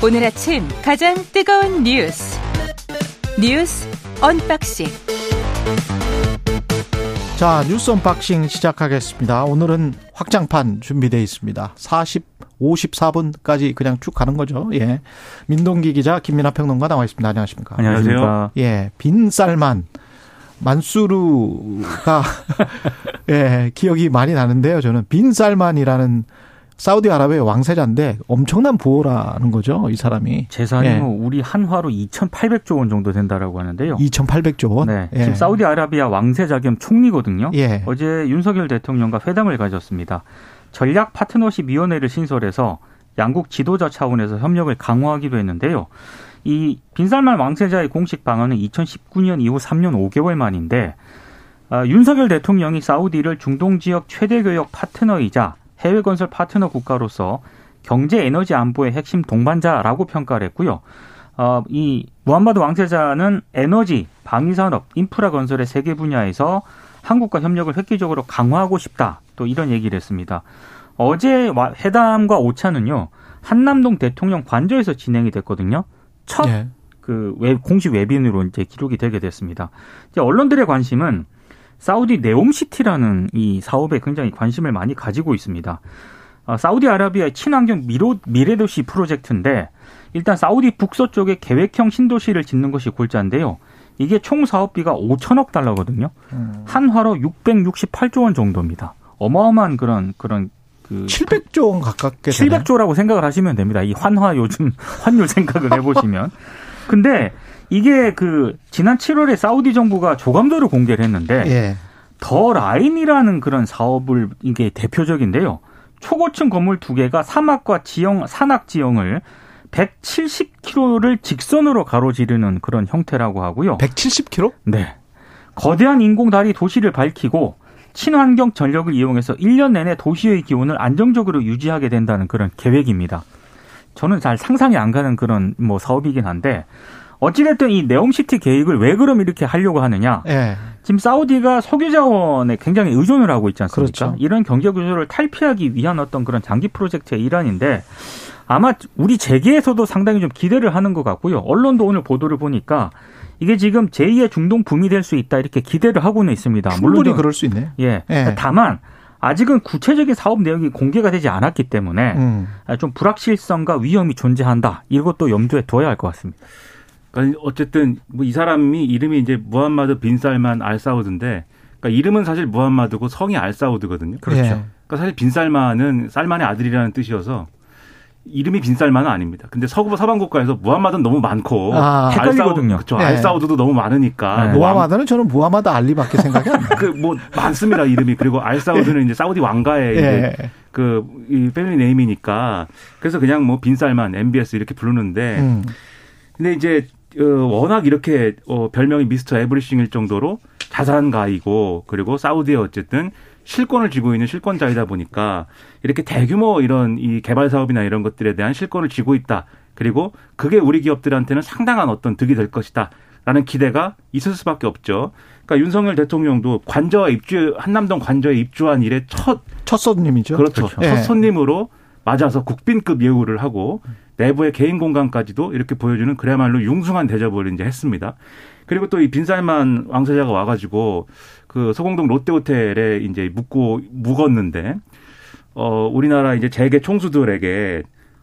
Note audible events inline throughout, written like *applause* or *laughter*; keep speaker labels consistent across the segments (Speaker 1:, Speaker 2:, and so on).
Speaker 1: 오늘 아침 가장 뜨거운 뉴스 뉴스 unboxing
Speaker 2: 자 뉴스 unboxing 시작하겠습니다. 오늘은 확장판 준비되어 있습니다. 40, 54분까지 그냥 쭉 가는 거죠. 예. 민동기 기자 김민하 평론가 나와 있습니다. 안녕하십니까?
Speaker 3: 안녕하세요.
Speaker 2: 예. 빈 살만 만수르가 *laughs* 예, 기억이 많이 나는데요. 저는 빈살만이라는 사우디아라비아 왕세자인데 엄청난 부호라는 거죠. 이 사람이.
Speaker 3: 재산이 예. 뭐 우리 한화로 2,800조 원 정도 된다라고 하는데요.
Speaker 2: 2,800조 원?
Speaker 3: 네. 예. 지금 사우디아라비아 왕세자 겸 총리거든요.
Speaker 2: 예.
Speaker 3: 어제 윤석열 대통령과 회담을 가졌습니다. 전략 파트너십 위원회를 신설해서 양국 지도자 차원에서 협력을 강화하기로 했는데요. 이 빈살만 왕세자의 공식 방언은 2019년 이후 3년 5개월 만인데 아, 윤석열 대통령이 사우디를 중동 지역 최대 교역 파트너이자 해외 건설 파트너 국가로서 경제 에너지 안보의 핵심 동반자라고 평가를 했고요. 어, 이 무함마드 왕세자는 에너지, 방위 산업, 인프라 건설의 세계 분야에서 한국과 협력을 획기적으로 강화하고 싶다. 또 이런 얘기를 했습니다. 어제 회담과 오차는요. 한남동 대통령 관저에서 진행이 됐거든요. 첫 예. 그 공식 웹인으로 이제 기록이 되게 됐습니다. 이제 언론들의 관심은 사우디 네옴시티라는 이 사업에 굉장히 관심을 많이 가지고 있습니다. 아, 사우디아라비아의 친환경 미래도시 프로젝트인데 일단 사우디 북서쪽에 계획형 신도시를 짓는 것이 골자인데요. 이게 총 사업비가 5천억 달러거든요. 음. 한화로 668조 원 정도입니다. 어마어마한 그런 그런
Speaker 2: 그 700조 원 가깝게
Speaker 3: 700조라고 생각을 하시면 됩니다. 이 환화 요즘 *laughs* 환율 생각을 해보시면. 근데 이게 그 지난 7월에 사우디 정부가 조감도를 공개를 했는데 예. 더 라인이라는 그런 사업을 이게 대표적인데요. 초고층 건물 두 개가 사막과 지형 산악 지형을 170km를 직선으로 가로지르는 그런 형태라고 하고요.
Speaker 2: 170km?
Speaker 3: 네. 거대한 인공 다리 도시를 밝히고 친환경 전력을 이용해서 1년 내내 도시의 기온을 안정적으로 유지하게 된다는 그런 계획입니다. 저는 잘 상상이 안 가는 그런 뭐 사업이긴 한데 어찌됐든 이 네옴시티 계획을 왜 그럼 이렇게 하려고 하느냐. 예. 지금 사우디가 석유 자원에 굉장히 의존을 하고 있지 않습니까? 그렇죠. 이런 경제 구조를 탈피하기 위한 어떤 그런 장기 프로젝트의 일환인데 아마 우리 재계에서도 상당히 좀 기대를 하는 것 같고요. 언론도 오늘 보도를 보니까 이게 지금 제2의 중동 붐이 될 수 있다 이렇게 기대를 하고는 있습니다.
Speaker 2: 물론 그럴 수 있네.
Speaker 3: 예. 예. 다만 아직은 구체적인 사업 내용이 공개가 되지 않았기 때문에 음. 좀 불확실성과 위험이 존재한다. 이것도 염두에 둬야 할 것 같습니다.
Speaker 4: 그러니까 어쨌든 뭐 이 사람이 이름이 이제 무함마드 빈 살만 알 사우드인데 그러니까 이름은 사실 무함마드고 성이 알 사우드거든요.
Speaker 3: 그렇죠. 예.
Speaker 4: 그러니까 사실 빈 살만은 살만의 아들이라는 뜻이어서 이름이 빈 살만은 아닙니다. 근데 서구 서방 국가에서 무함마드는 너무 많고
Speaker 3: 아, 헷갈리거든요.
Speaker 4: 그렇죠. 네. 알사우드도 너무 많으니까
Speaker 2: 네. 무함마드는 저는 무함마드 알리밖에 생각이 안 나요.
Speaker 4: 그 뭐 많습니다 이름이 그리고 알사우드는 이제 사우디 왕가의 네. 이제 그 이 family name이니까 그래서 그냥 뭐 빈 살만 MBS 이렇게 부르는데 음. 근데 이제 어, 워낙 이렇게 어, 별명이 미스터 에브리싱일 정도로 자산가이고 그리고 사우디에 어쨌든 실권을 쥐고 있는 실권자이다 보니까 이렇게 대규모 이런 이 개발 사업이나 이런 것들에 대한 실권을 쥐고 있다. 그리고 그게 우리 기업들한테는 상당한 어떤 득이 될 것이다. 라는 기대가 있을 수밖에 없죠. 그러니까 윤석열 대통령도 관저 입주 한남동 관저에 입주한 이래
Speaker 2: 첫첫 손님이죠.
Speaker 4: 그렇죠. 그렇죠. 첫 예. 손님으로 맞아서 국빈급 예우를 하고 내부의 개인 공간까지도 이렇게 보여주는 그야말로 융숭한 대접을 이제 했습니다. 그리고 또 이 빈살만 왕세자가 와가지고 그 소공동 롯데호텔에 이제 묵고 묵었는데 어 우리나라 이제 재계 총수들에게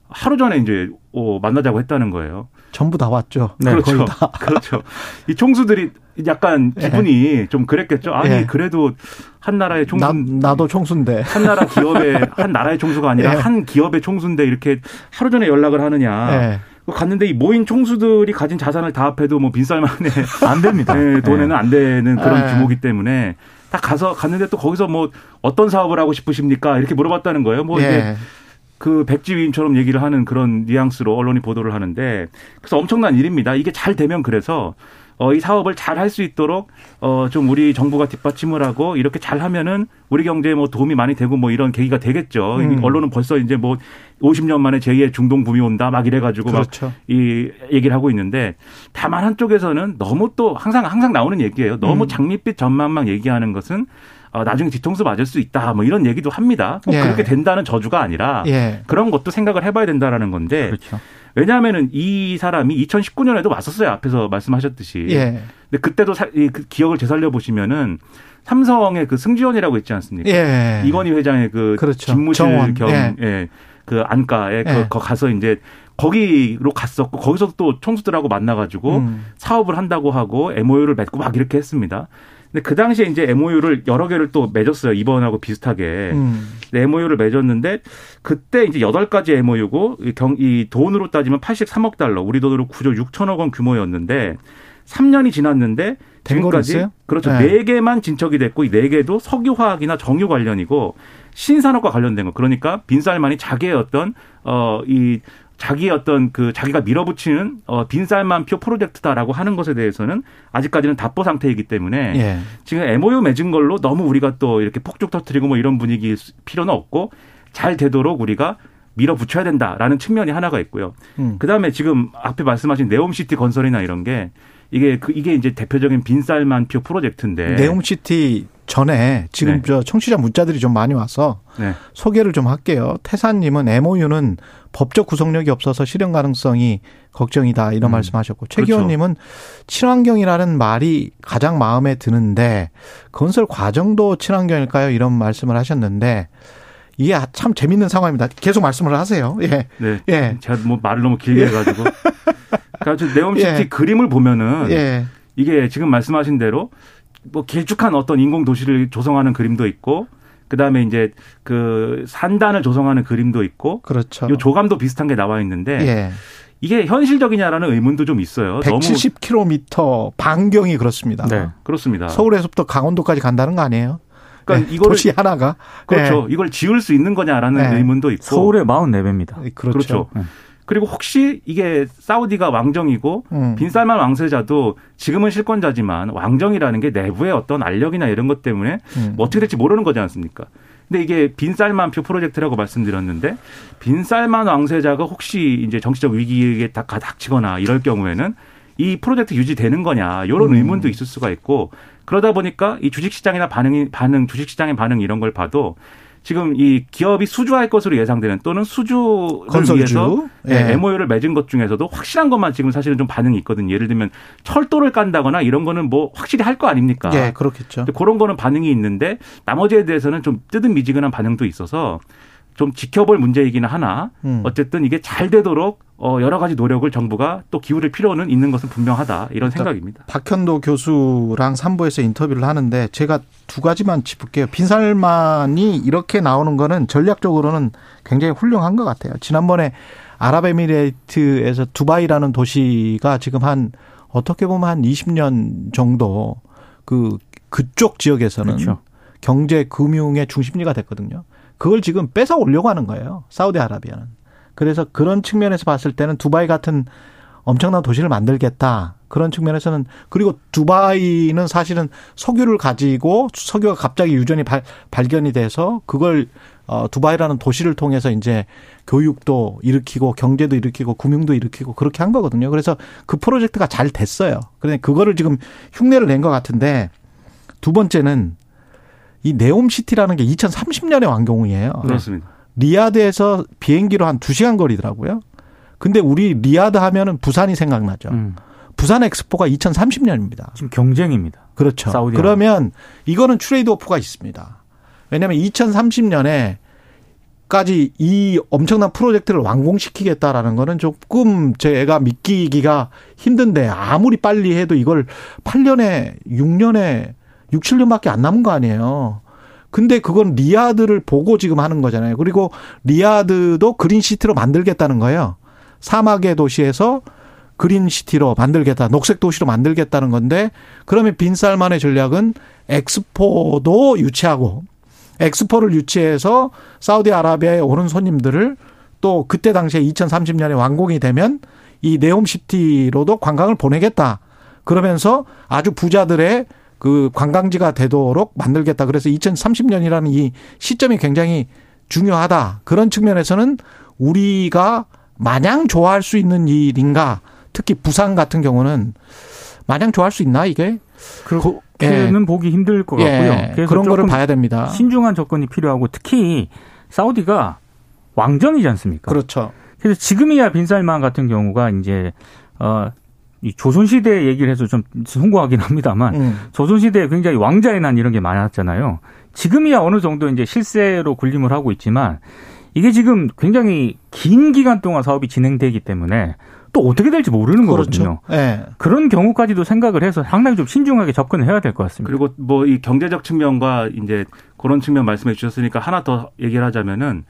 Speaker 4: 하루 전에 이제 어, 만나자고 했다는 거예요.
Speaker 2: 전부 다 왔죠.
Speaker 4: 네, 그렇죠. *laughs* 그렇죠. 이 총수들이 약간 예. 기분이 네. 좀 그랬겠죠. 아니 네. 그래도 한 나라의 총수
Speaker 2: 나, 도 총수인데
Speaker 4: 한 나라 기업의 *laughs* 한 나라의 총수가 아니라 네. 한 기업의 총수인데 이렇게 하루 전에 연락을 하느냐. 갔는데 이 모인 총수들이 가진 자산을 다 합해도 뭐 빈쌀만에 *laughs*
Speaker 3: 안 됩니다.
Speaker 4: 네, 돈에는 안 되는 그런 네. 규모기 때문에 딱 가서 갔는데 또 거기서 뭐 어떤 사업을 하고 싶으십니까 이렇게 물어봤다는 거예요. 뭐 이제 네. 그 백지위인처럼 얘기를 하는 그런 뉘앙스로 언론이 보도를 하는데 그래서 엄청난 일입니다. 이게 잘 되면 그래서 어, 이 사업을 잘 할 수 있도록 어, 좀 우리 정부가 뒷받침을 하고 이렇게 잘 하면은 우리 경제에 뭐 도움이 많이 되고 뭐 이런 계기가 되겠죠. 음. 언론은 벌써 이제 뭐 50년 만에 제2의 중동 붐이 온다 막 이래가지고 그렇죠. 막이 얘기를 하고 있는데 다만 한쪽에서는 너무 또 항상 항상 나오는 얘기예요. 너무 음. 장밋빛 전망만 얘기하는 것은 어, 나중에 뒤통수 맞을 수 있다. 뭐 이런 얘기도 합니다. 꼭 예. 그렇게 된다는 저주가 아니라 예. 그런 것도 생각을 해봐야 된다라는 건데
Speaker 3: 그렇죠.
Speaker 4: 왜냐하면은 이 사람이 2019년에도 왔었어요. 앞에서 말씀하셨듯이.
Speaker 2: 예.
Speaker 4: 근데 그때도 사, 그 기억을 되살려 보시면은 삼성의 그 승지원이라고 있지 않습니까?
Speaker 2: 예.
Speaker 4: 이건희 회장의 그
Speaker 2: 그렇죠.
Speaker 4: 집무실
Speaker 2: 정원.
Speaker 4: 겸
Speaker 2: 예.
Speaker 4: 예. 그 안가에
Speaker 2: 예.
Speaker 4: 그, 거 가서 이제 거기로 갔었고 거기서 또 총수들하고 만나가지고
Speaker 2: 음.
Speaker 4: 사업을 한다고 하고 MOU를 맺고 막 이렇게 했습니다. 근데 그 당시에 이제 MOU를 여러 개를 또 맺었어요. 이번하고 비슷하게.
Speaker 2: 음.
Speaker 4: MOU를 맺었는데 그때 이제 여덟 가지 MOU고 이, 경, 이 돈으로 따지면 83억 달러, 우리 돈으로 9조 6천억 원 규모였는데 3년이 지났는데 지금까지? 그렇죠.
Speaker 2: 네.
Speaker 4: 네 개만 진척이 됐고 이 네 개도 석유화학이나 정유 관련이고 신산업과 관련된 거. 그러니까 빈살만이 자기의 어떤 어이 자기의 어떤 그 자기가 밀어붙이는 어 빈살만 표 프로젝트다라고 하는 것에 대해서는 아직까지는 답보 상태이기 때문에
Speaker 2: 예.
Speaker 4: 지금 MOU 맺은 걸로 너무 우리가 또 이렇게 폭죽 터트리고 뭐 이런 분위기 필요는 없고 잘 되도록 우리가 밀어붙여야 된다라는 측면이 하나가 있고요.
Speaker 2: 음.
Speaker 4: 그다음에 지금 앞에 말씀하신 네옴시티 건설이나 이런 게 이게 그 이게 이제 대표적인 빈쌀만표 프로젝트인데
Speaker 2: 네옴시티 전에 지금
Speaker 4: 네.
Speaker 2: 저 청취자 문자들이 좀 많이 와서
Speaker 4: 네.
Speaker 2: 소개를 좀 할게요. 태사님은 MOU는 법적 구속력이 없어서 실현 가능성이 걱정이다 이런
Speaker 4: 음.
Speaker 2: 말씀하셨고
Speaker 4: 그렇죠.
Speaker 2: 최기원님은 친환경이라는 말이 가장 마음에 드는데 건설 과정도 친환경일까요? 이런 말씀을 하셨는데 이게 참 재밌는 상황입니다. 계속 말씀을 하세요. 예,
Speaker 4: 네.
Speaker 2: 예,
Speaker 4: 제가 뭐 말을 너무 길게 해가지고. 그래서 네옴시티 *laughs*
Speaker 2: 예.
Speaker 4: 그림을 보면은
Speaker 2: 예,
Speaker 4: 이게 지금 말씀하신 대로 뭐 길쭉한 어떤 인공 도시를 조성하는 그림도 있고 그다음에 이제 그 산단을 조성하는 그림도 있고
Speaker 2: 그렇죠.
Speaker 4: 요 조감도 비슷한 게 나와 있는데
Speaker 2: 예,
Speaker 4: 이게 현실적이냐라는 의문도 좀 있어요. 너무
Speaker 2: 170km 반경이 그렇습니다.
Speaker 3: 네.
Speaker 4: 그렇습니다.
Speaker 2: 서울에서부터 강원도까지 간다는 거 아니에요?
Speaker 4: 그러니까
Speaker 2: 네,
Speaker 4: 이거를
Speaker 2: 도시 하나가
Speaker 4: 그렇죠. 이걸 지을 수 있는 거냐라는
Speaker 2: 네.
Speaker 4: 의문도 있고
Speaker 3: 서울의 44배입니다.
Speaker 2: 네, 그렇죠.
Speaker 4: 그렇죠.
Speaker 3: 네.
Speaker 4: 그리고 혹시 이게 사우디가 왕정이고
Speaker 2: 음.
Speaker 4: 빈살만 왕세자도 지금은 실권자지만 왕정이라는 게 내부의 어떤 알력이나 이런 것 때문에
Speaker 2: 음.
Speaker 4: 뭐 어떻게 될지 모르는 거지 않습니까? 근데 이게 빈쌀만 표 프로젝트라고 말씀드렸는데 빈쌀만 왕세자가 혹시 이제 정치적 위기에 다 닥치거나 이럴 경우에는 이 프로젝트 유지되는 거냐 이런
Speaker 2: 음.
Speaker 4: 의문도 있을 수가 있고 그러다 보니까 이 주식시장이나 반응이 반응 주식시장의 반응 이런 걸 봐도 지금 이 기업이 수주할 것으로 예상되는 또는 수주를
Speaker 2: 건설주.
Speaker 4: 위해서
Speaker 2: 예.
Speaker 4: 예, MOU를 맺은 것 중에서도 확실한 것만 지금 사실은 좀 반응이 있거든요. 예를 들면 철도를 깐다거나 이런 거는 뭐 확실히 할 거 아닙니까?
Speaker 2: 예, 그렇겠죠.
Speaker 4: 그런 거는 반응이 있는데 나머지에 대해서는 좀 뜨뜻미지근한 반응도 있어서 좀 지켜볼 문제이기는 하나
Speaker 2: 음.
Speaker 4: 어쨌든 이게 잘 되도록 어 여러 가지 노력을 정부가 또 기울일 필요는 있는 것은 분명하다 이런
Speaker 2: 그러니까
Speaker 4: 생각입니다.
Speaker 2: 박현도 교수랑 3부에서 인터뷰를 하는데 제가 두 가지만 짚을게요. 빈살만이 이렇게 나오는 거는 전략적으로는 굉장히 훌륭한 것 같아요. 지난번에 아랍에미레이트에서 두바이라는 도시가 지금 한 어떻게 보면 한 20년 정도 그 그쪽 지역에서는
Speaker 3: 그렇죠.
Speaker 2: 경제 금융의 중심지가 됐거든요. 그걸 지금 뺏어 오려고 하는 거예요. 사우디아라비아는. 그래서 그런 측면에서 봤을 때는 두바이 같은 엄청난 도시를 만들겠다. 그런 측면에서는 그리고 두바이는 사실은 석유를 가지고 석유가 갑자기 유전이 발, 발견이 돼서 그걸 어 두바이라는 도시를 통해서 이제 교육도 일으키고 경제도 일으키고 금융도 일으키고 그렇게 한 거거든요. 그래서 그 프로젝트가 잘 됐어요. 그런데 그거를 지금 흉내를 낸 것 같은데 두 번째는 이 네옴시티라는 게 2030년의 완공이에요.
Speaker 4: 그렇습니다.
Speaker 2: 리야드에서 비행기로 한 2시간 거리더라고요. 근데 우리 리야드 하면은 부산이 생각나죠.
Speaker 3: 음.
Speaker 2: 부산 엑스포가 2030년입니다.
Speaker 3: 지금 경쟁입니다.
Speaker 2: 그렇죠.
Speaker 3: 사우디아라비아.
Speaker 2: 그러면 이거는 trade-off가 있습니다. 왜냐하면 2030년에 까지 이 엄청난 프로젝트를 완공시키겠다라는 거는 조금 제가 믿기기가 힘든데 아무리 빨리 해도 이걸 8년에 6년에 6, 7년밖에 안 남은 거 아니에요. 근데 그건 리야드를 보고 지금 하는 거잖아요. 그리고 리야드도 그린시티로 만들겠다는 거예요. 사막의 도시에서 그린시티로 만들겠다, 녹색 도시로 만들겠다는 건데 그러면 빈살만의 전략은 엑스포도 유치하고 엑스포를 유치해서 사우디아라비아에 오는 손님들을 또 그때 당시에 2030년에 완공이 되면 이 네옴시티로도 관광을 보내겠다. 그러면서 아주 부자들의 그 관광지가 되도록 만들겠다. 그래서 2030년이라는 이 시점이 굉장히 중요하다. 그런 측면에서는 우리가 마냥 좋아할 수 있는 일인가? 특히 부산 같은 경우는 마냥 좋아할 수 있나 이게?
Speaker 3: 그렇게는 보기 힘들 것 같고요.
Speaker 2: 예,
Speaker 3: 그래서
Speaker 2: 그런 거를 봐야 됩니다.
Speaker 3: 신중한 접근이 필요하고 특히 사우디가 왕정이지 않습니까?
Speaker 2: 그렇죠.
Speaker 3: 그래서 지금이야 빈살만 같은 경우가 이제 어. 이 조선시대 얘기를 해서 좀 송구하긴 합니다만 음. 조선시대에 굉장히 왕자의 난 이런 게 많았잖아요. 지금이야 어느 정도 이제 실세로 군림을 하고 있지만 이게 지금 굉장히 긴 기간 동안 사업이 진행되기 때문에 또 어떻게 될지 모르는 그렇죠. 거거든요. 네. 그런 경우까지도 생각을 해서 상당히 좀 신중하게 접근을 해야 될 것 같습니다.
Speaker 4: 그리고 뭐 이 경제적 측면과 이제 그런 측면 말씀해 주셨으니까 하나 더 얘기를 하자면은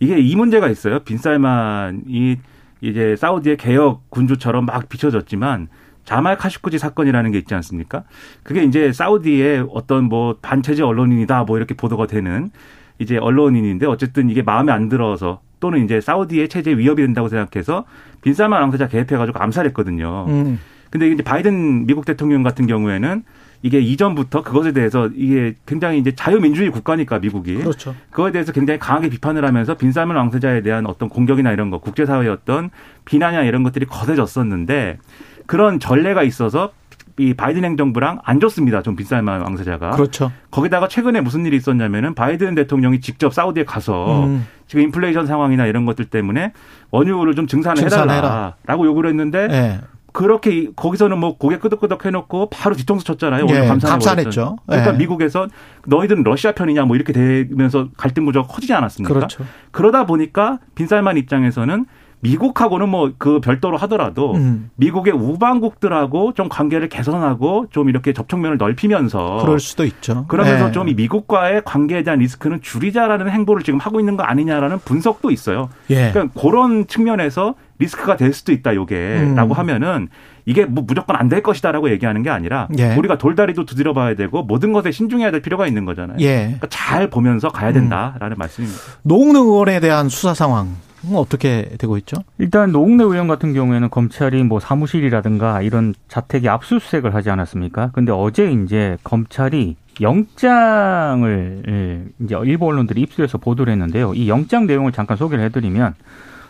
Speaker 4: 이게 이 문제가 있어요. 빈살만이 이제 사우디의 개혁 군주처럼 막 비춰졌지만 자말 카슈쿠지 사건이라는 게 있지 않습니까? 그게 이제 사우디의 어떤 뭐 반체제 언론인이다 뭐 이렇게 보도가 되는 이제 언론인인데 어쨌든 이게 마음에 안 들어서 또는 이제 사우디의 체제 위협이 된다고 생각해서 빈살만 왕세자 개입해가지고 암살했거든요. 음. 근데 이제 바이든 미국 대통령 같은 경우에는 이게 이전부터 그것에 대해서 이게 굉장히 이제 자유민주주의 국가니까 미국이 그렇죠. 그거에 대해서 굉장히 강하게 비판을 하면서 빈살만 왕세자에 대한 어떤 공격이나 이런 거 국제사회의 어떤 비난이나 이런 것들이 거세졌었는데 그런 전례가 있어서 이 바이든 행정부랑 안 좋습니다. 좀 빈살만 왕세자가. 그렇죠. 거기다가 최근에 무슨 일이 있었냐면은 바이든 대통령이 직접 사우디에 가서 음. 지금 인플레이션 상황이나 이런 것들 때문에 원유를 좀 증산을 해달라라고 요구를 했는데 네. 그렇게 거기서는 뭐 고개 끄덕끄덕 해놓고 바로 뒤통수 쳤잖아요. 오늘 예, 감산했죠. 그러니까 예. 미국에서 너희들은 러시아 편이냐 뭐 이렇게 되면서 갈등 구조가 커지지 않았습니까? 그렇죠. 그러다 보니까 빈살만 입장에서는 미국하고는 뭐 그 별도로 하더라도 음. 미국의 우방국들하고 좀 관계를 개선하고 좀 이렇게 접촉면을 넓히면서
Speaker 2: 그럴 수도 있죠.
Speaker 4: 그러면서 네. 좀이 미국과의 관계에 대한 리스크는 줄이자라는 행보를 지금 하고 있는 거 아니냐라는 분석도 있어요. 예. 그러니까 그런 측면에서 리스크가 될 수도 있다 요게라고 음. 하면은 이게 뭐 무조건 안 될 것이다라고 얘기하는 게 아니라 예. 우리가 돌다리도 두드려 봐야 되고 모든 것에 신중해야 될 필요가 있는 거잖아요. 예. 그러니까 잘 보면서 가야 된다라는 음. 말씀입니다.
Speaker 2: 노웅래 의원에 대한 수사 상황 어떻게 되고 있죠?
Speaker 3: 일단 노웅래 의원 같은 경우에는 검찰이 뭐 사무실이라든가 이런 자택에 압수수색을 하지 않았습니까? 근데 어제 이제 검찰이 영장을 예, 이제 일부 언론들이 입수해서 보도를 했는데요. 이 영장 내용을 잠깐 소개를 해드리면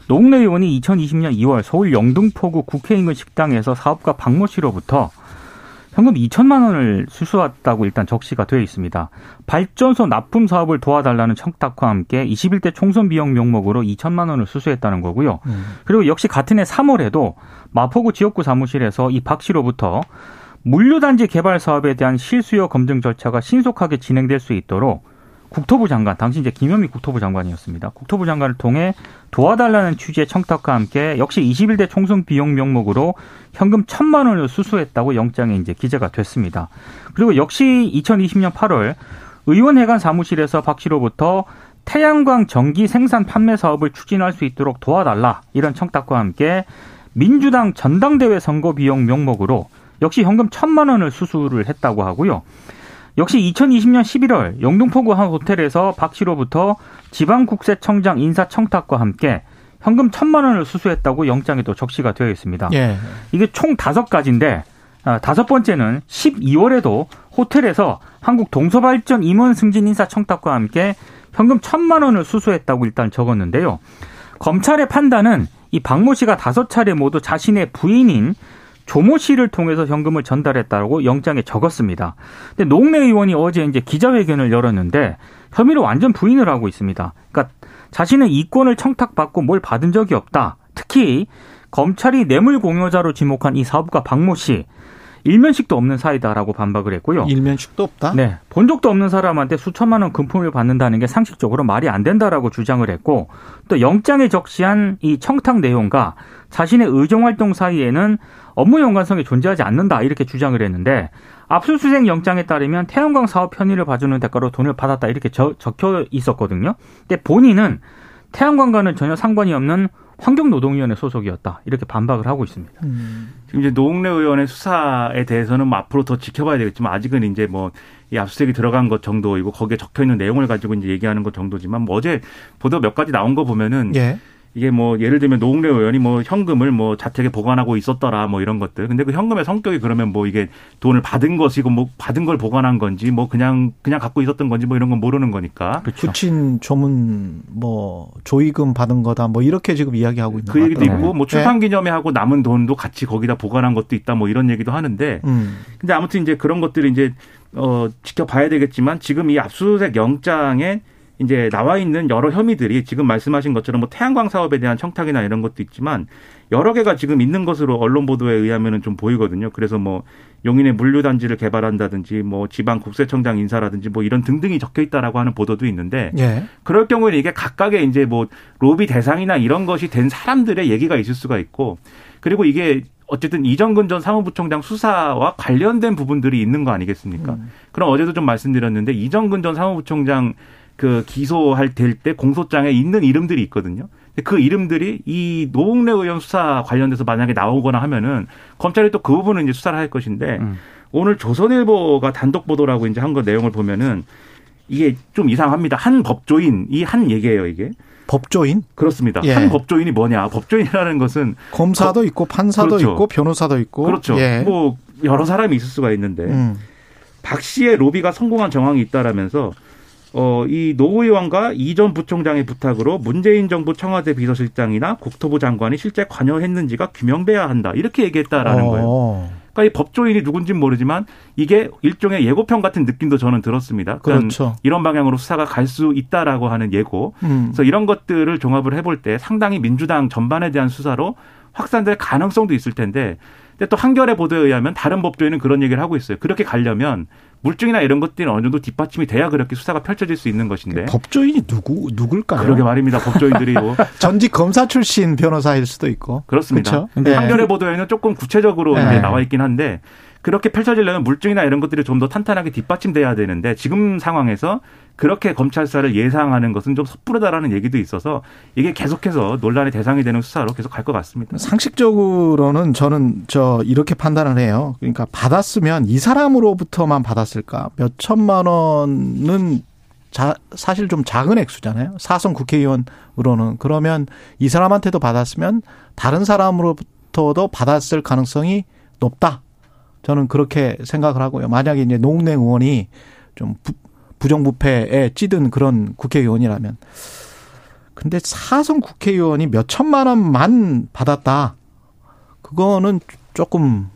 Speaker 3: 노웅래 의원이 2020년 2월 서울 영등포구 국회 인근 식당에서 사업가 박모 씨로부터 현금 2천만 원을 수수했다고 일단 적시가 되어 있습니다. 발전소 납품 사업을 도와달라는 청탁과 함께 21대 총선 비용 명목으로 2천만 원을 수수했다는 거고요. 음. 그리고 역시 같은 해 3월에도 마포구 지역구 사무실에서 이 박 씨로부터 물류단지 개발 사업에 대한 실수요 검증 절차가 신속하게 진행될 수 있도록 국토부 장관, 당시 이제 김현미 국토부 장관이었습니다. 국토부 장관을 통해 도와달라는 취지의 청탁과 함께 역시 21대 총선 비용 명목으로 현금 천만 원을 수수했다고 영장에 이제 기재가 됐습니다. 그리고 역시 2020년 8월 의원회관 사무실에서 박 씨로부터 태양광 전기 생산 판매 사업을 추진할 수 있도록 도와달라 이런 청탁과 함께 민주당 전당대회 선거 비용 명목으로 역시 현금 천만 원을 수수를 했다고 하고요. 역시 2020년 11월 영등포구 한 호텔에서 박 씨로부터 지방국세청장 인사 청탁과 함께 현금 천만 원을 수수했다고 영장에 또 적시가 되어 있습니다. 예. 이게 총 다섯 가지인데 아, 다섯 번째는 12월에도 호텔에서 한국 동서발전 임원 승진 인사 청탁과 함께 현금 천만 원을 수수했다고 일단 적었는데요. 검찰의 판단은 이 박모 씨가 다섯 차례 모두 자신의 부인인 조모 씨를 통해서 현금을 전달했다고 영장에 적었습니다. 근데 노웅래 의원이 어제 이제 기자회견을 열었는데 혐의를 완전 부인을 하고 있습니다. 그러니까 자신은 이권을 청탁받고 뭘 받은 적이 없다. 특히 검찰이 뇌물 공여자로 지목한 이 사업가 박모 씨 일면식도 없는 사이다라고 반박을 했고요.
Speaker 2: 일면식도 없다?
Speaker 3: 네. 본 적도 없는 사람한테 수천만 원 금품을 받는다는 게 상식적으로 말이 안 된다라고 주장을 했고 또 영장에 적시한 이 청탁 내용과 자신의 의정 활동 사이에는 업무 연관성이 존재하지 않는다 이렇게 주장을 했는데 압수수색 영장에 따르면 태양광 사업 편의를 봐주는 대가로 돈을 받았다 이렇게 적, 혀 있었거든요. 근데 본인은 태양광과는 전혀 상관이 없는 환경노동위원회 소속이었다 이렇게 반박을 하고 있습니다. 음.
Speaker 4: 지금 이제 노웅래 의원의 수사에 대해서는 뭐 앞으로 더 지켜봐야 되겠지만 아직은 이제 뭐 이 압수수색이 들어간 것 정도이고 거기에 적혀 있는 내용을 가지고 이제 얘기하는 것 정도지만 뭐 어제 보도 몇 가지 나온 거 보면은 예. 이게 뭐 예를 들면 노웅래 의원이 뭐 현금을 뭐 자택에 보관하고 있었더라 뭐 이런 것들. 근데 그 현금의 성격이 그러면 뭐 이게 돈을 받은 것이고 뭐 받은 걸 보관한 건지 뭐 그냥 그냥 갖고 있었던 건지 뭐 이런 건 모르는 거니까.
Speaker 2: 그렇죠. 친 조문 뭐 조의금 받은 거다 뭐 이렇게 지금 이야기하고 있는
Speaker 4: 그 얘기도 있고 뭐 출산 기념회 하고 남은 돈도 같이 거기다 보관한 것도 있다 뭐 이런 얘기도 하는데. 음. 근데 아무튼 이제 그런 것들이 이제 어 지켜봐야 되겠지만 지금 이 압수수색 영장에 이제 나와 있는 여러 혐의들이 지금 말씀하신 것처럼 뭐 태양광 사업에 대한 청탁이나 이런 것도 있지만 여러 개가 지금 있는 것으로 언론 보도에 의하면은 좀 보이거든요. 그래서 뭐 용인의 물류단지를 개발한다든지 뭐 지방 국세청장 인사라든지 뭐 이런 등등이 적혀 있다라고 하는 보도도 있는데 예. 그럴 경우에는 이게 각각의 이제 뭐 로비 대상이나 이런 것이 된 사람들의 얘기가 있을 수가 있고 그리고 이게 어쨌든 이정근 전 사무부총장 수사와 관련된 부분들이 있는 거 아니겠습니까? 음. 그럼 어제도 좀 말씀드렸는데 이정근 전 사무부총장 그 기소할 될 때 공소장에 있는 이름들이 있거든요. 그 이름들이 이 노웅래 의원 수사 관련돼서 만약에 나오거나 하면은 검찰이 또 그 부분은 이제 수사를 할 것인데 음. 오늘 조선일보가 단독 보도라고 이제 한 거 내용을 보면은 이게 좀 이상합니다. 한 법조인 이 한 얘기예요 이게.
Speaker 2: 법조인?
Speaker 4: 그렇습니다. 예. 한 법조인이 뭐냐? 법조인이라는 것은
Speaker 2: 검사도 거, 있고 판사도 그렇죠. 있고 변호사도 있고
Speaker 4: 그렇죠. 예. 뭐 여러 사람이 있을 수가 있는데 음. 박 씨의 로비가 성공한 정황이 있다라면서 어, 이 노 의원과 이 전 부총장의 부탁으로 문재인 정부 청와대 비서실장이나 국토부 장관이 실제 관여했는지가 규명돼야 한다. 이렇게 얘기했다라는 어. 거예요. 그러니까 이 법조인이 누군지는 모르지만 이게 일종의 예고편 같은 느낌도 저는 들었습니다. 그렇죠. 이런 방향으로 수사가 갈 수 있다라고 하는 예고. 음. 그래서 이런 것들을 종합을 해볼 때 상당히 민주당 전반에 대한 수사로 확산될 가능성도 있을 텐데 근데 또 한겨레 보도에 의하면 다른 법조인은 그런 얘기를 하고 있어요. 그렇게 가려면 물증이나 이런 것들이 어느 정도 뒷받침이 돼야 그렇게 수사가 펼쳐질 수 있는 것인데.
Speaker 2: 법조인이 누구 누굴까요?
Speaker 4: 그러게 말입니다. 법조인들이 뭐 *laughs*
Speaker 2: 전직 검사 출신 변호사일 수도 있고.
Speaker 4: 그렇습니다. 그렇죠? 네. 한겨레 보도에는 조금 구체적으로 네. 나와 있긴 한데 그렇게 펼쳐지려면 물증이나 이런 것들이 좀 더 탄탄하게 뒷받침돼야 되는데 지금 상황에서 그렇게 검찰 수사를 예상하는 것은 좀 섣부르다라는 얘기도 있어서 이게 계속해서 논란의 대상이 되는 수사로 계속 갈 것 같습니다.
Speaker 2: 상식적으로는 저는 저 이렇게 판단을 해요. 그러니까 받았으면 이 사람으로부터만 받았을까? 몇 천만 원은 자, 사실 좀 작은 액수잖아요. 사선 국회의원으로는. 그러면 이 사람한테도 받았으면 다른 사람으로부터도 받았을 가능성이 높다. 저는 그렇게 생각을 하고요. 만약에 이제 농내 의원이 좀 부, 부정부패에 찌든 그런 국회의원이라면. 근데 사선 국회의원이 몇 천만 원만 받았다. 그거는 조금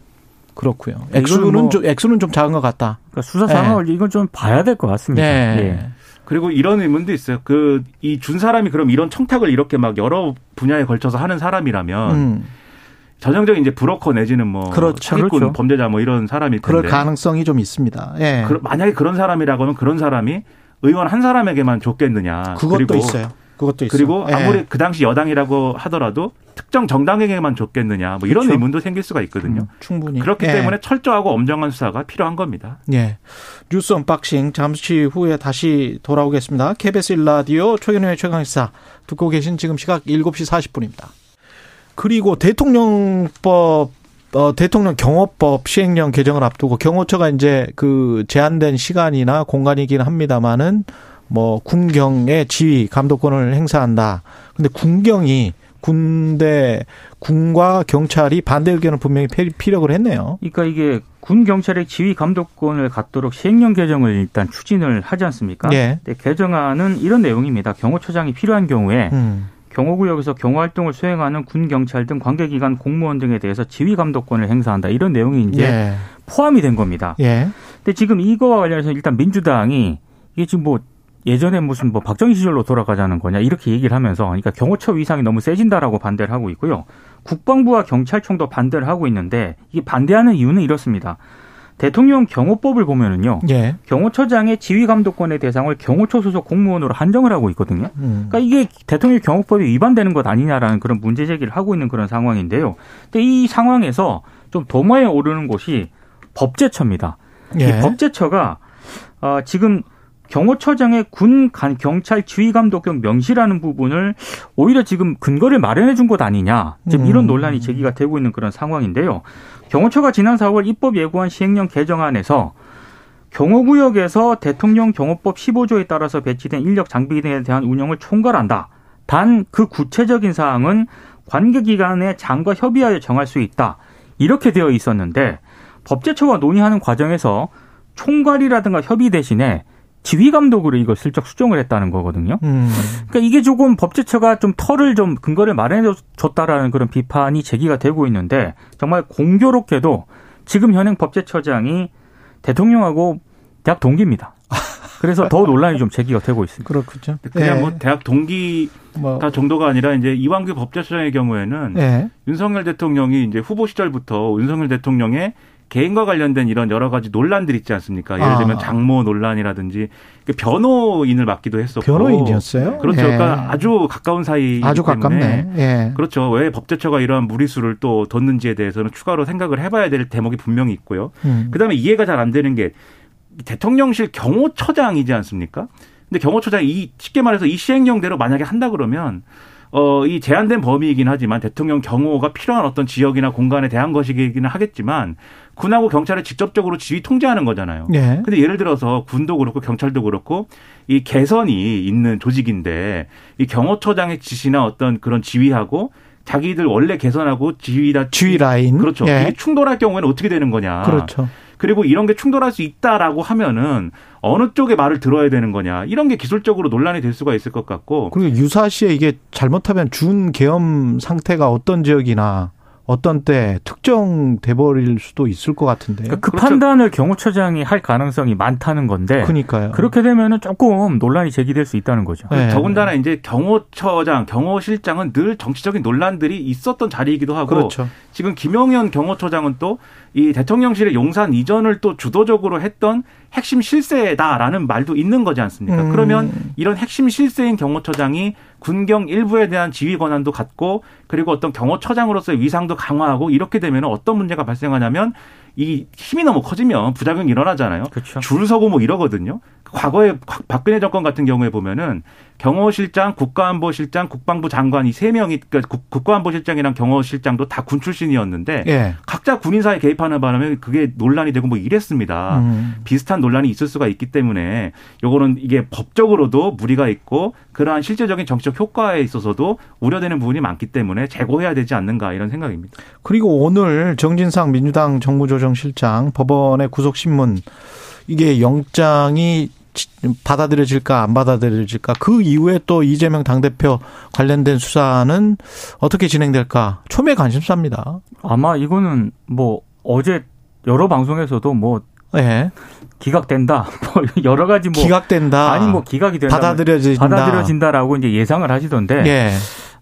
Speaker 2: 그렇고요. 액수는 뭐 좀 액수는 좀 작은 것 같다.
Speaker 3: 그러니까 수사 상황을 네. 이건 좀 봐야 될 것 같습니다. 네. 네.
Speaker 4: 그리고 이런 의문도 있어요. 그 이 준 사람이 그럼 이런 청탁을 이렇게 막 여러 분야에 걸쳐서 하는 사람이라면 음. 전형적인 이제 브로커 내지는 뭐 그렇죠. 사기꾼 그렇죠. 범죄자 뭐 이런 사람이
Speaker 2: 그럴 가능성이 좀 있습니다. 예.
Speaker 4: 그, 만약에 그런 사람이라고 하면 그런 사람이 의원 한 사람에게만 줬겠느냐.
Speaker 2: 그것도 있어요. 그것도 있어요.
Speaker 4: 그리고 예. 아무리 그 당시 여당이라고 하더라도 특정 정당에게만 줬겠느냐. 뭐 이런 그렇죠. 의문도 생길 수가 있거든요. 음,
Speaker 2: 충분히.
Speaker 4: 그렇기 예. 때문에 철저하고 엄정한 수사가 필요한 겁니다.
Speaker 2: 예. 뉴스 unboxing 잠시 후에 다시 돌아오겠습니다. KBS 1라디오 최경영의 최강시사 듣고 계신 지금 시각 7시 40분입니다. 그리고 대통령법 어, 대통령 경호법 시행령 개정을 앞두고 경호처가 이제 그 제한된 시간이나 공간이긴 합니다만은 뭐 군경의 지휘 감독권을 행사한다. 근데 군경이 군대 군과 경찰이 반대 의견을 분명히 피력을 했네요.
Speaker 3: 그러니까 이게 군 경찰의 지휘 감독권을 갖도록 시행령 개정을 일단 추진을 하지 않습니까? 예. 네. 개정안은 이런 내용입니다. 경호처장이 필요한 경우에 음. 경호구역에서 경호활동을 수행하는 군 경찰 등 관계기관 공무원 등에 대해서 지휘 감독권을 행사한다 이런 내용이 이제 예. 포함이 된 겁니다. 예. 근데 지금 이거와 관련해서 일단 민주당이 이게 지금 뭐 예전에 무슨 뭐 박정희 시절로 돌아가자는 거냐 이렇게 얘기를 하면서 그러니까 경호처 위상이 너무 세진다라고 반대를 하고 있고요. 국방부와 경찰청도 반대를 하고 있는데 이게 반대하는 이유는 이렇습니다. 대통령 경호법을 보면은요. 예. 경호처장의 지휘 감독권의 대상을 경호처 소속 공무원으로 한정을 하고 있거든요. 음. 그러니까 이게 대통령 경호법이 위반되는 것 아니냐라는 그런 문제 제기를 하고 있는 그런 상황인데요. 근데 이 상황에서 좀 도마에 오르는 곳이 법제처입니다. 예. 이 법제처가 어, 지금 경호처장의 군 경찰 지휘 감독권 명시라는 부분을 오히려 지금 근거를 마련해 준 것 아니냐. 지금 이런 음. 논란이 제기가 되고 있는 그런 상황인데요. 경호처가 지난 4월 입법 예고한 시행령 개정안에서 경호구역에서 대통령 경호법 15조에 따라서 배치된 인력 장비 등에 대한 운영을 총괄한다. 단 그 구체적인 사항은 관계기관의 장과 협의하여 정할 수 있다. 이렇게 되어 있었는데 법제처와 논의하는 과정에서 총괄이라든가 협의 대신에 지휘 감독으로 이걸 슬쩍 수정을 했다는 거거든요. 음. 그러니까 이게 조금 법제처가 좀 털을 좀 근거를 마련해 줬다라는 그런 비판이 제기가 되고 있는데 정말 공교롭게도 지금 현행 법제처장이 대통령하고 대학 동기입니다. 그래서 더 논란이 좀 제기가 되고 있습니다.
Speaker 2: 그렇군요.
Speaker 4: 그냥 네. 뭐 대학 동기가 뭐. 정도가 아니라 이제 이완규 법제처장의 경우에는 네. 윤석열 대통령이 이제 후보 시절부터 윤석열 대통령의 개인과 관련된 이런 여러 가지 논란들 있지 않습니까? 예를 들면 아. 장모 논란이라든지 그 변호인을 맡기도 했었고
Speaker 2: 변호인이었어요?
Speaker 4: 그렇죠. 예. 그러니까 아주 가까운 사이
Speaker 2: 아주 가깝네. 예.
Speaker 4: 그렇죠. 왜 법제처가 이러한 무리수를 또 뒀는지에 대해서는 추가로 생각을 해봐야 될 대목이 분명히 있고요. 음. 그다음에 이해가 잘 안 되는 게 대통령실 경호처장이지 않습니까? 근데 경호처장이 이 쉽게 말해서 이 시행령대로 만약에 한다 그러면 어, 이 제한된 범위이긴 하지만 대통령 경호가 필요한 어떤 지역이나 공간에 대한 것이기는 하겠지만 군하고 경찰을 직접적으로 지휘 통제하는 거잖아요. 예. 근데 예를 들어서 군도 그렇고 경찰도 그렇고 이 개선이 있는 조직인데 이 경호처장의 지시나 어떤 그런 지휘하고 자기들 원래 개선하고 지휘다
Speaker 2: 지휘 라인
Speaker 4: 그렇죠. 예. 이게 충돌할 경우에는 어떻게 되는 거냐.
Speaker 2: 그렇죠.
Speaker 4: 그리고 이런 게 충돌할 수 있다라고 하면은 어느 쪽의 말을 들어야 되는 거냐. 이런 게 기술적으로 논란이 될 수가 있을 것 같고.
Speaker 2: 그리고 유사시에 이게 잘못하면 준 계엄 상태가 어떤 지역이나 어떤 때 특정돼 버릴 수도 있을 것 같은데.
Speaker 3: 그러니까 그 그렇죠. 판단을 경호처장이 할 가능성이 많다는 건데.
Speaker 2: 그러니까요.
Speaker 3: 그렇게 되면은 조금 논란이 제기될 수 있다는 거죠.
Speaker 4: 네. 더군다나 이제 경호처장, 경호실장은 늘 정치적인 논란들이 있었던 자리이기도 하고. 그렇죠. 지금 김용현 경호처장은 또 이 대통령실의 용산 이전을 또 주도적으로 했던 핵심 실세다라는 말도 있는 거지 않습니까? 음. 그러면 이런 핵심 실세인 경호처장이 군경 일부에 대한 지휘 권한도 갖고 그리고 어떤 경호처장으로서의 위상도 강화하고 이렇게 되면 어떤 문제가 발생하냐면 이 힘이 너무 커지면 부작용이 일어나잖아요. 그렇죠. 줄 서고 뭐 이러거든요. 과거에 박근혜 정권 같은 경우에 보면은 경호실장, 국가안보실장, 국방부 장관 이 세 명이 그러니까 국가안보실장이랑 경호실장도 다 군 출신이었는데 예. 각자 군인사에 개입하는 바람에 그게 논란이 되고 뭐 이랬습니다. 음. 비슷한 논란이 있을 수가 있기 때문에 요거는 이게 법적으로도 무리가 있고 그러한 실제적인 정치적 효과에 있어서도 우려되는 부분이 많기 때문에 재고해야 되지 않는가 이런 생각입니다.
Speaker 2: 그리고 오늘 정진상 민주당 정무조정실장 법원의 구속신문 이게 영장이 받아들여질까 안 받아들여질까 그 이후에 또 이재명 당대표 관련된 수사는 어떻게 진행될까 초미의 관심사입니다.
Speaker 3: 아마 이거는 뭐 어제 여러 방송에서도 뭐 네. 기각된다. *laughs* 뭐 여러 가지 뭐
Speaker 2: 기각된다.
Speaker 3: 아니 뭐 기각이 된다.
Speaker 2: 받아들여진다.
Speaker 3: 받아들여진다라고 이제 예상을 하시던데. 네.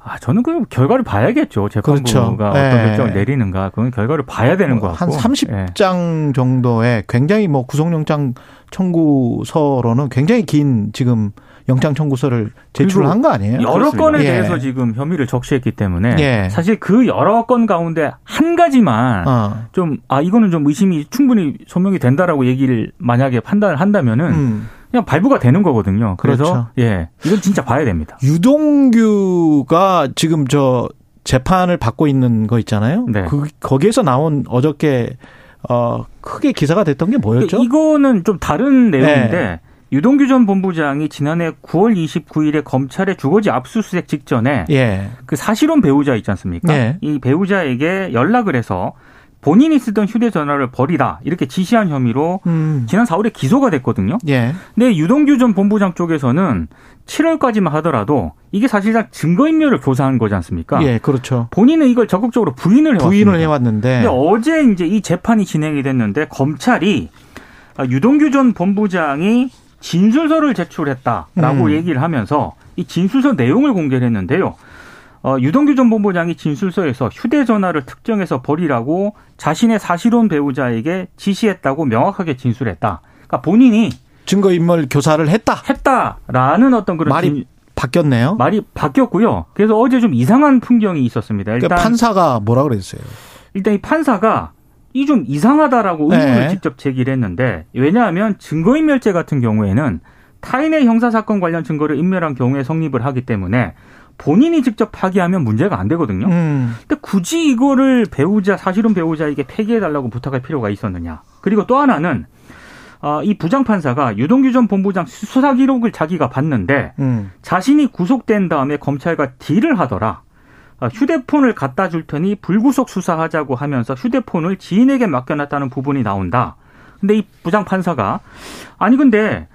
Speaker 3: 아, 저는 그 결과를 봐야겠죠. 재판부가 그렇죠. 어떤 네. 결정을 내리는가. 그건 결과를 봐야 되는 것 같고.
Speaker 2: 한 30장 네. 정도의 굉장히 뭐 구속영장 청구서로는 굉장히 긴 지금 영장 청구서를 제출을 한거 아니에요?
Speaker 3: 여러 그렇습니다. 건에 예. 대해서 지금 혐의를 적시했기 때문에 예. 사실 그 여러 건 가운데 한 가지만 어. 좀아 이거는 좀 의심이 충분히 소명이 된다라고 얘기를 만약에 판단을 한다면은 음. 그냥 발부가 되는 거거든요. 그래서 그렇죠. 예 이건 진짜 봐야 됩니다.
Speaker 2: 유동규가 지금 저 재판을 받고 있는 거 있잖아요. 네. 그 거기에서 나온 어저께 어, 크게 기사가 됐던 게 뭐였죠?
Speaker 3: 이거는 좀 다른 내용인데 네. 유동규 전 본부장이 지난해 9월 29일에 검찰의 주거지 압수수색 직전에 예. 그 사실혼 배우자 있지 않습니까? 예. 이 배우자에게 연락을 해서 본인이 쓰던 휴대전화를 버리라 이렇게 지시한 혐의로 음. 지난 4월에 기소가 됐거든요. 예. 근데 유동규 전 본부장 쪽에서는 7월까지만 하더라도 이게 사실상 증거인멸을 교사한 거지 않습니까?
Speaker 2: 예, 그렇죠.
Speaker 3: 본인은 이걸 적극적으로 부인을
Speaker 2: 해왔습니다. 부인을 해왔는데.
Speaker 3: 근데 어제 이제 이 재판이 진행이 됐는데 검찰이 유동규 전 본부장이 진술서를 제출했다라고 음. 얘기를 하면서 이 진술서 내용을 공개를 했는데요. 어, 유동규 전 본부장이 진술서에서 휴대전화를 특정해서 버리라고 자신의 사실혼 배우자에게 지시했다고 명확하게 진술했다. 그러니까 본인이
Speaker 2: 증거인멸 교사를 했다.
Speaker 3: 했다라는 어떤 그런
Speaker 2: 말이 진, 바뀌었네요.
Speaker 3: 말이 바뀌었고요. 그래서 어제 좀 이상한 풍경이 있었습니다.
Speaker 2: 그러니까 일단 그러니까 판사가 뭐라 그랬어요?
Speaker 3: 일단 이 판사가 이 좀 이상하다라고 의문을 네. 직접 제기를 했는데 왜냐하면 증거인멸죄 같은 경우에는 타인의 형사사건 관련 증거를 인멸한 경우에 성립을 하기 때문에 본인이 직접 파기하면 문제가 안 되거든요. 음. 근데 굳이 이거를 배우자 사실은 배우자에게 폐기해 달라고 부탁할 필요가 있었느냐. 그리고 또 하나는 어, 이 부장판사가 유동규 전 본부장 수사 기록을 자기가 봤는데 음. 자신이 구속된 다음에 검찰과 딜을 하더라. 어, 휴대폰을 갖다 줄 테니 불구속 수사하자고 하면서 휴대폰을 지인에게 맡겨놨다는 부분이 나온다. 근데 이 부장판사가 아니 근데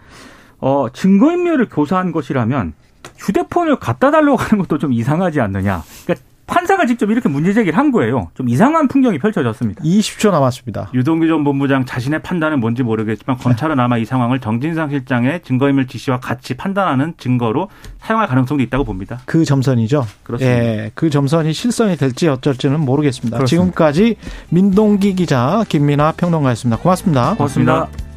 Speaker 3: 어, 증거인멸을 교사한 것이라면 휴대폰을 갖다 달라고 하는 것도 좀 이상하지 않느냐. 그러니까 판사가 직접 이렇게 문제 제기를 한 거예요. 좀 이상한 풍경이 펼쳐졌습니다.
Speaker 2: 20초 남았습니다.
Speaker 4: 유동규 전 본부장 자신의 판단은 뭔지 모르겠지만 검찰은 아마 이 상황을 정진상 실장의 증거인멸 지시와 같이 판단하는 증거로 사용할 가능성도 있다고 봅니다.
Speaker 2: 그 점선이죠.
Speaker 4: 그렇습니다.
Speaker 2: 예, 그 점선이 실선이 될지 어쩔지는 모르겠습니다.
Speaker 3: 그렇습니다.
Speaker 2: 지금까지 민동기 기자, 김민아 평론가였습니다. 고맙습니다.
Speaker 3: 고맙습니다.